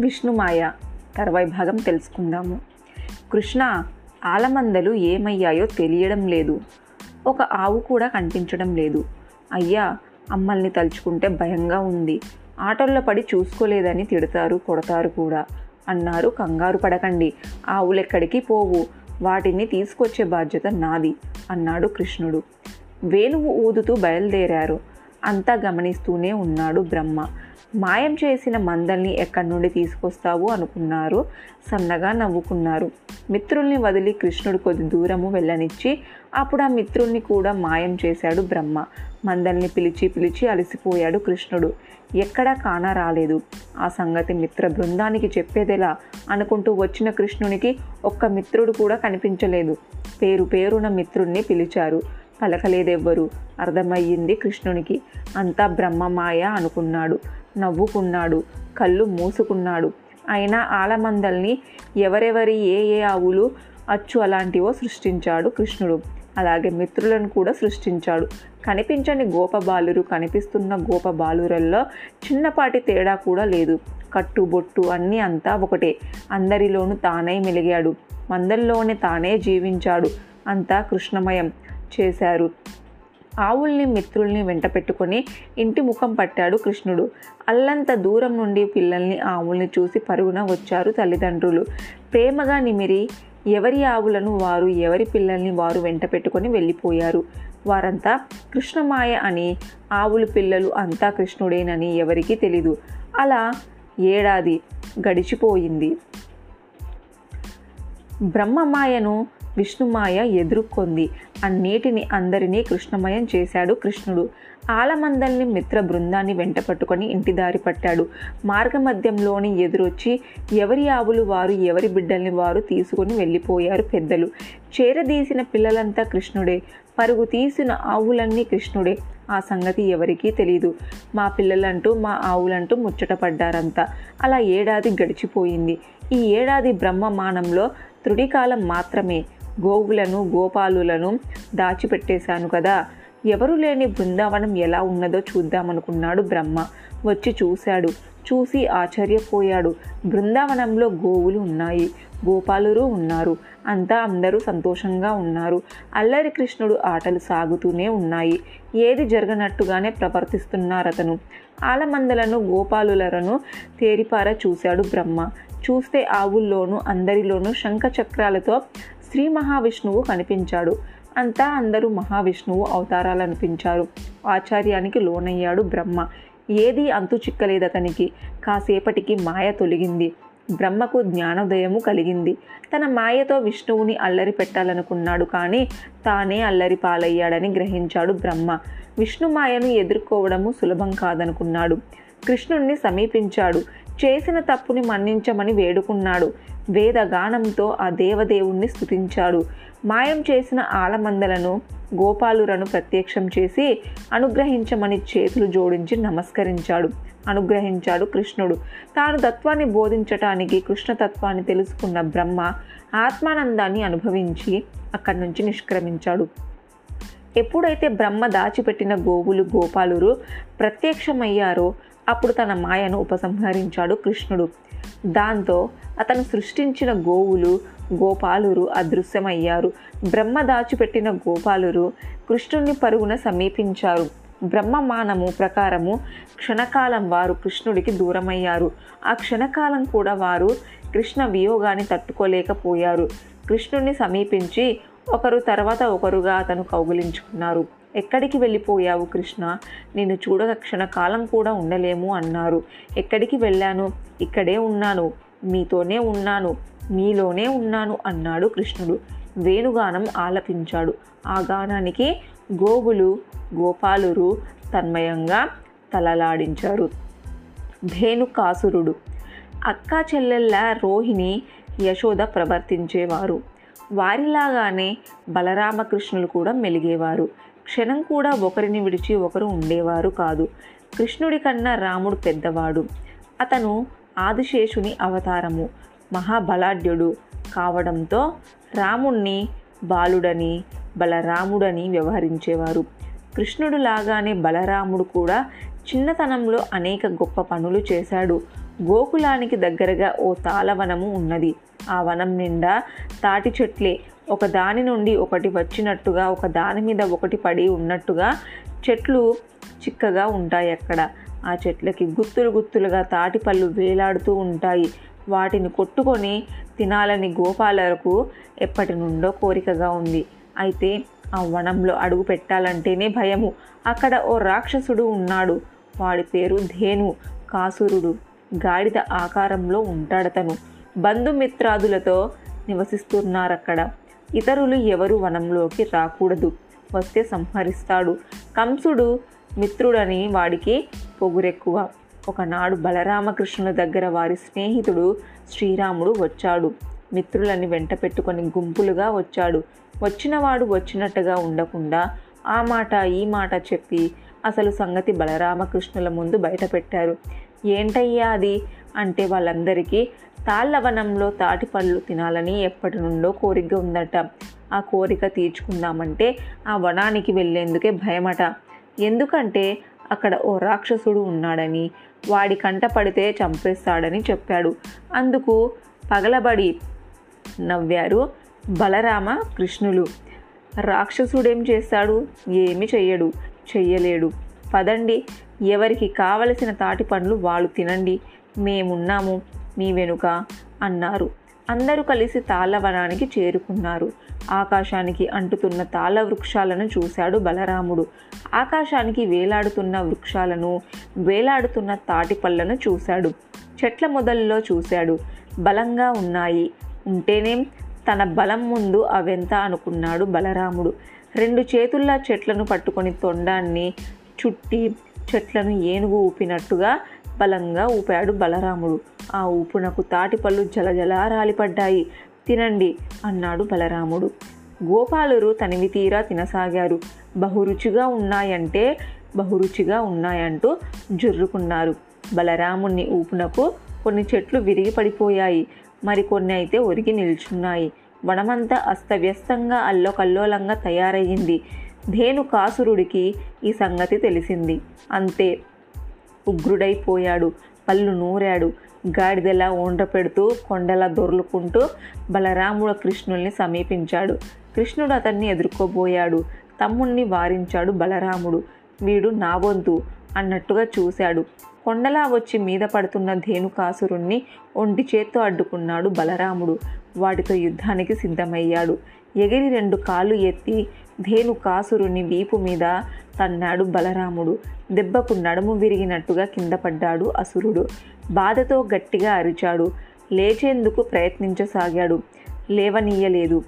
విష్ణుమాయ తర్వాయి భాగం తెలుసుకుందాము. కృష్ణ ఆలమందలు ఏమయ్యాయో తెలియడం లేదు. ఒక ఆవు కూడా కనిపించడం లేదు. అయ్యా అమ్మల్ని తలుచుకుంటే భయంగా ఉంది. ఆటల్లో పడి చూసుకోలేదని తిడతారు కొడతారు కూడా అన్నారు కంగారు పడకండి. ఆవులెక్కడికి పోవు? వాటిని తీసుకొచ్చే బాధ్యత నాది అన్నాడు కృష్ణుడు. వేణువు ఊదుతూ బయలుదేరారు. అంతా గమనిస్తూనే ఉన్నాడు బ్రహ్మ. మాయం చేసిన మందల్ని ఎక్కడి నుండి తీసుకొస్తావు అనుకున్నారు. సన్నగా నవ్వుకున్నారు. మిత్రుల్ని వదిలి కృష్ణుడు కొద్ది దూరము వెళ్ళనిచ్చి అప్పుడు ఆ మిత్రుల్ని కూడా మాయం చేశాడు బ్రహ్మ. మందల్ని పిలిచి పిలిచి అలసిపోయాడు కృష్ణుడు. ఎక్కడా కాన రాలేదు. ఆ సంగతి మిత్ర బృందానికి చెప్పేదెలా అనుకుంటూ వచ్చిన కృష్ణునికి ఒక్క మిత్రుడు కూడా కనిపించలేదు. పేరు పేరున మిత్రుణ్ణి పిలిచారు. పలకలేదెవ్వరు. అర్థమయ్యింది కృష్ణునికి. అంతా బ్రహ్మమాయ అనుకున్నాడు. నవ్వుకున్నాడు. కళ్ళు మూసుకున్నాడు. అయినా ఆలమందల్ని ఎవరెవరి ఏ ఏ ఆవులు అచ్చు అలాంటివో సృష్టించాడు కృష్ణుడు. అలాగే మిత్రులను కూడా సృష్టించాడు. కనిపించని గోపబాలురు కనిపిస్తున్న గోపబాలురల్లో చిన్నపాటి తేడా కూడా లేదు. కట్టుబొట్టు అన్నీ అంతా ఒకటే. అందరిలోనూ తానే మెలిగాడు. మందల్లోనే తానే జీవించాడు. అంతా కృష్ణమయం. చేశారు. ఆవుల్ని మిత్రుల్ని వెంట పెట్టుకొని ఇంటి ముఖం పట్టాడు కృష్ణుడు. అల్లంత దూరం నుండి పిల్లల్ని ఆవుల్ని చూసి పరుగున వచ్చారు తల్లిదండ్రులు. ప్రేమగా నిమిరి ఎవరి ఆవులను వారు ఎవరి పిల్లల్ని వారు వెంట పెట్టుకొని వెళ్ళిపోయారు. వారంతా కృష్ణమాయ అని ఆవులు పిల్లలు అంతా కృష్ణుడేనని ఎవరికీ తెలీదు. అలా ఏడాది గడిచిపోయింది. బ్రహ్మమాయను విష్ణుమాయ ఎదుర్కొంది. అన్నిటిని అందరినీ కృష్ణమయం చేశాడు కృష్ణుడు. ఆలమందల్ని మిత్ర బృందాన్ని వెంట పట్టుకొని ఇంటి దారి పట్టాడు. మార్గమధ్యంలోని ఎదురొచ్చి ఎవరి ఆవులు వారు ఎవరి బిడ్డల్ని వారు తీసుకొని వెళ్ళిపోయారు పెద్దలు. చేరదీసిన పిల్లలంతా కృష్ణుడే. పరుగు తీసిన ఆవులన్నీ కృష్ణుడే. ఆ సంగతి ఎవరికీ తెలియదు మా పిల్లలంటూ మా ఆవులంటూ ముచ్చట పడ్డారంతా. అలా ఏడాది గడిచిపోయింది. ఈ ఏడాది బ్రహ్మమానంలో త్రుడికాలం మాత్రమే. గోవులను గోపాలులను దాచిపెట్టేశాను కదా. ఎవరు లేని బృందావనం ఎలా ఉన్నదో చూద్దామనుకున్నాడు బ్రహ్మ. వచ్చి చూశాడు. చూసి ఆశ్చర్యపోయాడు. బృందావనంలో గోవులు ఉన్నాయి. గోపాలురు ఉన్నారు. అంతా అందరూ సంతోషంగా ఉన్నారు. అల్లరి కృష్ణుడు ఆటలు సాగుతూనే ఉన్నాయి. ఏది జరగనట్టుగానే ప్రవర్తిస్తున్నారతను. ఆలమందలను గోపాలులను తేరిపార చూశాడు బ్రహ్మ. చూస్తే ఆవుల్లోనూ అందరిలోనూ శంఖ చక్రాలతో శ్రీ మహావిష్ణువు కనిపించాడు. అంతా అందరూ మహావిష్ణువు అవతారాలనిపించారు. ఆచార్యానికి లోనయ్యాడు బ్రహ్మ. ఏదీ అంతు చిక్కలేదు అతనికి కాసేపటికి మాయ తొలగింది. బ్రహ్మకు జ్ఞానోదయము కలిగింది. తన మాయతో విష్ణువుని అల్లరి పెట్టాలనుకున్నాడు కానీ తానే అల్లరి పాలయ్యాడని గ్రహించాడు బ్రహ్మ. విష్ణు మాయను ఎదుర్కోవడము సులభం కాదనుకున్నాడు. కృష్ణుణ్ణి సమీపించాడు. చేసిన తప్పుని మన్నించమని వేడుకున్నాడు. వేదగానంతో ఆ దేవదేవుణ్ణి స్తుతించాడు. మాయం చేసిన ఆలమందలను గోపాలురను ప్రత్యక్షం చేసి అనుగ్రహించమని చేతులు జోడించి నమస్కరించాడు. అనుగ్రహించాడు కృష్ణుడు. తాను తత్వాన్ని బోధించటానికి కృష్ణతత్వాన్ని తెలుసుకున్న బ్రహ్మ ఆత్మానందాన్ని అనుభవించి అక్కడి నుంచి నిష్క్రమించాడు. ఎప్పుడైతే బ్రహ్మ దాచిపెట్టిన గోవులు గోపాలురు ప్రత్యక్షమయ్యారో అప్పుడు తన మాయను ఉపసంహరించాడు కృష్ణుడు. దాంతో అతను సృష్టించిన గోవులు గోపాలురు అదృశ్యమయ్యారు. బ్రహ్మ దాచిపెట్టిన గోపాలురు కృష్ణుని పరుగున సమీపించారు. బ్రహ్మమానము ప్రకారము క్షణకాలం వారు కృష్ణుడికి దూరమయ్యారు. ఆ క్షణకాలం కూడా వారు కృష్ణ వియోగాన్ని తట్టుకోలేకపోయారు. కృష్ణుడిని సమీపించి ఒకరు తర్వాత ఒకరుగా అతను కౌగులించుకున్నారు. ఎక్కడికి వెళ్ళిపోయావు కృష్ణ? నిన్ను చూడక క్షణకాలం కూడా ఉండలేము అన్నారు. ఎక్కడికి వెళ్ళాను? ఇక్కడే ఉన్నాను. మీతోనే ఉన్నాను. మీలోనే ఉన్నాను అన్నాడు కృష్ణుడు. వేణుగానం ఆలపించాడు. ఆ గానానికి గోవులు గోపాలురు తన్మయంగా తలలాడించారు. ధేనుకాసురుడు. అక్కా చెల్లెళ్ళ రోహిణి యశోద ప్రవర్తించేవారు. వారిలాగానే బలరామకృష్ణులు కూడా మెలిగేవారు. క్షణం కూడా ఒకరిని విడిచి ఒకరు ఉండేవారు కాదు. కృష్ణుడి కన్నా రాముడు పెద్దవాడు. అతను ఆదిశేషుని అవతారము. మహాబలాఢ్యుడు కావడంతో రాముణ్ణి బాలుడని బలరాముడని వ్యవహరించేవారు. కృష్ణుడు లాగానే బలరాముడు కూడా చిన్నతనంలో అనేక గొప్ప పనులు చేశాడు. గోకులానికి దగ్గరగా ఓ తాళవనము ఉన్నది. ఆ వనం నిండా తాటి చెట్లే. ఒక దాని నుండి ఒకటి వచ్చినట్టుగా ఒక దాని మీద ఒకటి పడి ఉన్నట్టుగా చెట్లు చిక్కగా ఉంటాయి అక్కడ. ఆ చెట్లకి గుత్తులు గుత్తులుగా తాటి పళ్ళు వేలాడుతూ ఉంటాయి. వాటిని కొట్టుకొని తినాలని గోపాలకు ఎప్పటి నుండో కోరికగా ఉంది. అయితే ఆ వనంలో అడుగు పెట్టాలంటేనే భయము. అక్కడ ఓ రాక్షసుడు ఉన్నాడు. వాడి పేరు ధేను కాసురుడు. గాడిద ఆకారంలో ఉంటాడతను బంధుమిత్రాదులతో నివసిస్తున్నారక్కడ. ఇతరులు ఎవరు వనంలోకి రాకూడదు. వస్తే సంహరిస్తాడు. కంసుడు మిత్రుడని వాడికి పొగురెక్కువ. ఒకనాడు బలరామకృష్ణుల దగ్గర వారి స్నేహితుడు శ్రీరాముడు వచ్చాడు. మిత్రులని వెంట పెట్టుకొని గుంపులుగా వచ్చాడు. వచ్చినవాడు వచ్చినట్టుగా ఉండకుండా ఆ మాట ఈ మాట చెప్పి అసలు సంగతి బలరామకృష్ణుల ముందు బయటపెట్టారు. ఏంటయ్యా అది? అంటే వాళ్ళందరికీ తాళ్ళవనంలో తాటి పళ్ళు తినాలని ఎప్పటి నుండో కోరిక ఉందట. ఆ కోరిక తీర్చుకుందామంటే ఆ వనానికి వెళ్ళేందుకే భయమట. ఎందుకంటే అక్కడ ఓ రాక్షసుడు ఉన్నాడని వాడి కంట పడితే చంపేస్తాడని చెప్పాడు. అందుకు పగలబడి నవ్వారు బలరామ కృష్ణులు. రాక్షసుడేం చేస్తాడు? ఏమి చెయ్యడు చెయ్యలేడు. పదండి. ఎవరికి కావలసిన తాటి పండ్లు వాళ్ళు తినండి. మేమున్నాము మీ వెనుక అన్నారు. అందరూ కలిసి తాళ్ళవనానికి చేరుకున్నారు. ఆకాశానికి అంటుతున్న తాళ్ళ వృక్షాలను చూశాడు బలరాముడు. ఆకాశానికి వేలాడుతున్న వృక్షాలను వేలాడుతున్న తాటి పళ్ళను చూశాడు. చెట్ల మొదల్లో చూశాడు. బలంగా ఉన్నాయి. ఉంటేనేం తన బలం ముందు అవెంత అనుకున్నాడు బలరాముడు. రెండు చేతుల్లా చెట్లను పట్టుకొని తొండాన్ని చుట్టి చెట్లను ఏనుగు ఊపినట్టుగా బలంగా ఊపాడు బలరాముడు. ఆ ఊపునకు తాటిపళ్ళు జలజలా రాలిపడ్డాయి. తినండి అన్నాడు బలరాముడు. గోపాలురు తనివి తీరా తినసాగారు. బహురుచిగా ఉన్నాయంటే బహురుచిగా ఉన్నాయంటూ జుర్రుకున్నారు. బలరాముణ్ణి ఊపునకు కొన్ని చెట్లు విరిగి పడిపోయాయి. మరికొన్ని అయితే ఒరిగి నిల్చున్నాయి. వనమంతా అస్తవ్యస్తంగా అల్లోకల్లోలంగా తయారయ్యింది. ధేనుకాసురుడికి ఈ సంగతి తెలిసింది. అంతే. ఉగ్రుడైపోయాడు. పళ్ళు నూరాడు. గాడిదలా ఓండ్ర పెడుతూ కొండలా దొర్లుకుంటూ బలరాముడు కృష్ణుల్ని సమీపించాడు. కృష్ణుడు అతన్ని ఎదుర్కోబోయాడు. తమ్ముణ్ణి వారించాడు బలరాముడు. వీడు నా వంతు అన్నట్టుగా చూశాడు. కొండలా వచ్చి మీద పడుతున్న ధేనుకాసురుణ్ణి ఒంటి చేత్తో అడ్డుకున్నాడు బలరాముడు. వాటితో యుద్ధానికి సిద్ధమయ్యాడు. ఎగిరి రెండు కాళ్ళు ఎత్తి ధేనుకాసురుని వీపు మీద తన్నాడు బలరాముడు. దెబ్బకు నడుము విరిగినట్టుగా కింద పడ్డాడు అసురుడు. బాధతో గట్టిగా అరిచాడు. లేచేందుకు ప్రయత్నించసాగాడు. లేవనీయలేదు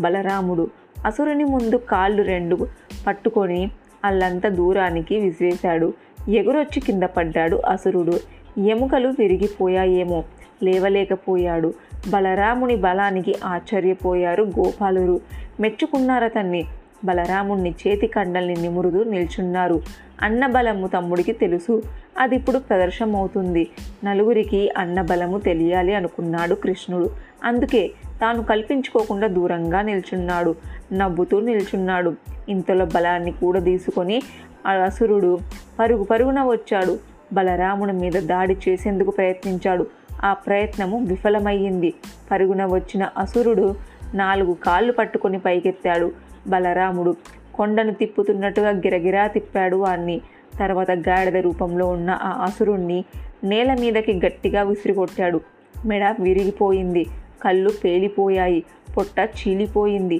బలరాముడు. అసురుని ముందు కాళ్ళు రెండు పట్టుకొని అల్లంత దూరానికి విసిరేశాడు. ఎగురొచ్చి కింద పడ్డాడు అసురుడు. ఎముకలు విరిగిపోయాయేమో. లేవలేకపోయాడు. బలరాముని బలానికి ఆశ్చర్యపోయారు గోపాలురు మెచ్చుకున్నారతన్ని బలరాముణ్ణి చేతి కండల్ని నిమురుదు నిల్చున్నారు. అన్నబలము తమ్ముడికి తెలుసు. అది ఇప్పుడు ప్రదర్శమవుతుంది. నలుగురికి అన్నబలము తెలియాలి అనుకున్నాడు కృష్ణుడు. అందుకే తాను కల్పించుకోకుండా దూరంగా నిల్చున్నాడు. నవ్వుతూ నిల్చున్నాడు. ఇంతలో బలాన్ని కూడా తీసుకొని ఆ అసురుడు పరుగు పరుగున వచ్చాడు. బలరాముని మీద దాడి చేసేందుకు ప్రయత్నించాడు. ఆ ప్రయత్నము విఫలమయ్యింది. పరుగున వచ్చిన అసురుడు నాలుగు కాళ్ళు పట్టుకొని పైకెత్తాడు. బలరాముడు. కొండను తిప్పుతున్నట్టుగా గిరగిరా తిప్పాడు వాణ్ణి. తర్వాత గాడిద రూపంలో ఉన్న ఆ అసురుణ్ణి నేల మీదకి గట్టిగా విసిరికొట్టాడు. మెడ విరిగిపోయింది. కళ్ళు పేలిపోయాయి. పొట్ట చీలిపోయింది.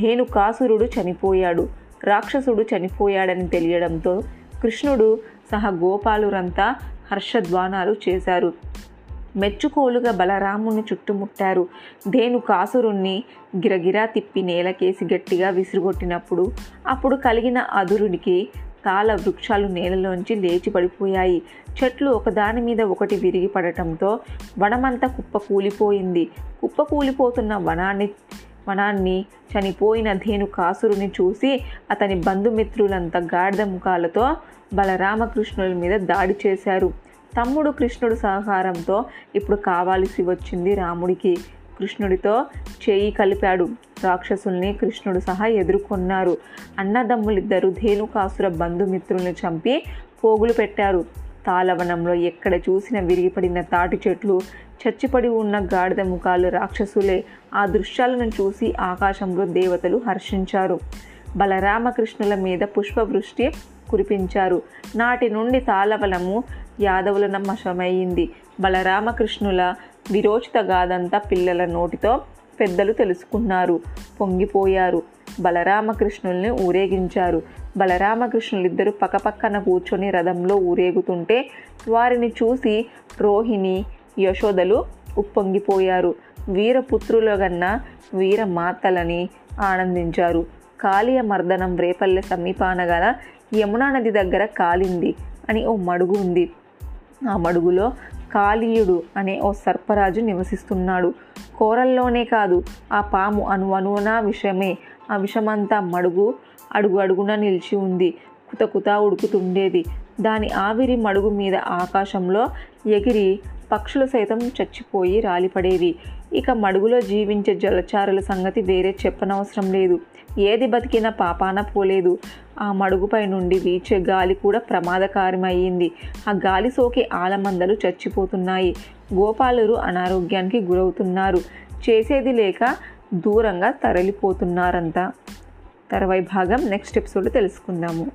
ధేనుకాసురుడు చనిపోయాడు. రాక్షసుడు చనిపోయాడని తెలియడంతో కృష్ణుడు సహా గోపాలురంతా హర్షధ్వానాలు చేశారు. మెచ్చుకోలుగా బలరాముని చుట్టుముట్టారు. దేను కాసురుణ్ణి గిరగిరా తిప్పి నేలకేసి గట్టిగా విసిరుగొట్టినప్పుడు అప్పుడు కలిగిన అధురుడికి తాళ వృక్షాలు నేలలోంచి లేచి పడిపోయాయి. చెట్లు ఒకదాని మీద ఒకటి విరిగి పడటంతో వనమంతా కుప్ప కూలిపోయింది కుప్ప కూలిపోతున్న వనాన్ని వనాన్ని చనిపోయిన ధేను కాసురుని చూసి అతని బంధుమిత్రులంతా గాడిద ముఖాలతో బలరామకృష్ణుల మీద దాడి చేశారు. తమ్ముడు కృష్ణుడు సహకారంతో ఇప్పుడు కావాల్సి వచ్చింది రాముడికి. కృష్ణుడితో చేయి కలిపాడు. రాక్షసుల్ని కృష్ణుడు సహా ఎదుర్కొన్నారు. అన్నదమ్ములిద్దరూ ధేనుకాసుర బంధుమిత్రుల్ని చంపి పోగులు పెట్టారు. తాళవనంలో ఎక్కడ చూసిన విరిగిపడిన తాటి చెట్లు చచ్చిపడి ఉన్న గాడిద ముఖాలు రాక్షసులే. ఆ దృశ్యాలను చూసి ఆకాశంలో దేవతలు హర్షించారు. బలరామకృష్ణుల మీద పుష్పవృష్టి కురిపించారు. నాటి నుండి తాళవనము యాదవుల నమ్మశమయ్యింది బలరామకృష్ణుల విరోచిత గాథంతా పిల్లల నోటితో పెద్దలు తెలుసుకున్నారు. పొంగిపోయారు. బలరామకృష్ణుల్ని ఊరేగించారు. బలరామకృష్ణులిద్దరూ పక్కపక్కన కూర్చొని రథంలో ఊరేగుతుంటే వారిని చూసి రోహిణి యశోదలు ఉప్పొంగిపోయారు. వీరపుత్రులగన్న వీరమాతలని ఆనందించారు. కాళీయ మర్దనం రేపల్లె సమీపాన గల యమునా నది దగ్గర కాలింది అని ఓ మడుగు ఉంది. ఆ మడుగులో కాళీయుడు అనే ఓ సర్పరాజు నివసిస్తున్నాడు. కోరల్లోనే కాదు ఆ పాము అను విషమే. ఆ విషమంతా మడుగు అడుగు అడుగున నిలిచి ఉంది. కుత కుత ఉడుకుతుండేది. దాని ఆవిరి మడుగు మీద ఆకాశంలో ఎగిరి పక్షులు సైతం చచ్చిపోయి రాలిపడేవి. ఇక మడుగులో జీవించే జలచారుల సంగతి వేరే చెప్పనవసరం లేదు. ఏది బతికినా పాపాన పోలేదు. ఆ మడుగుపై నుండి వీచే గాలి కూడా ప్రమాదకారమయ్యింది. ఆ గాలి సోకి ఆలమందలు చచ్చిపోతున్నాయి. గోపాలురు అనారోగ్యానికి గురవుతున్నారు. చేసేది లేక దూరంగా తరలిపోతున్నారంతా తర్వాయి భాగం నెక్స్ట్ ఎపిసోడ్ తెలుసుకుందాము.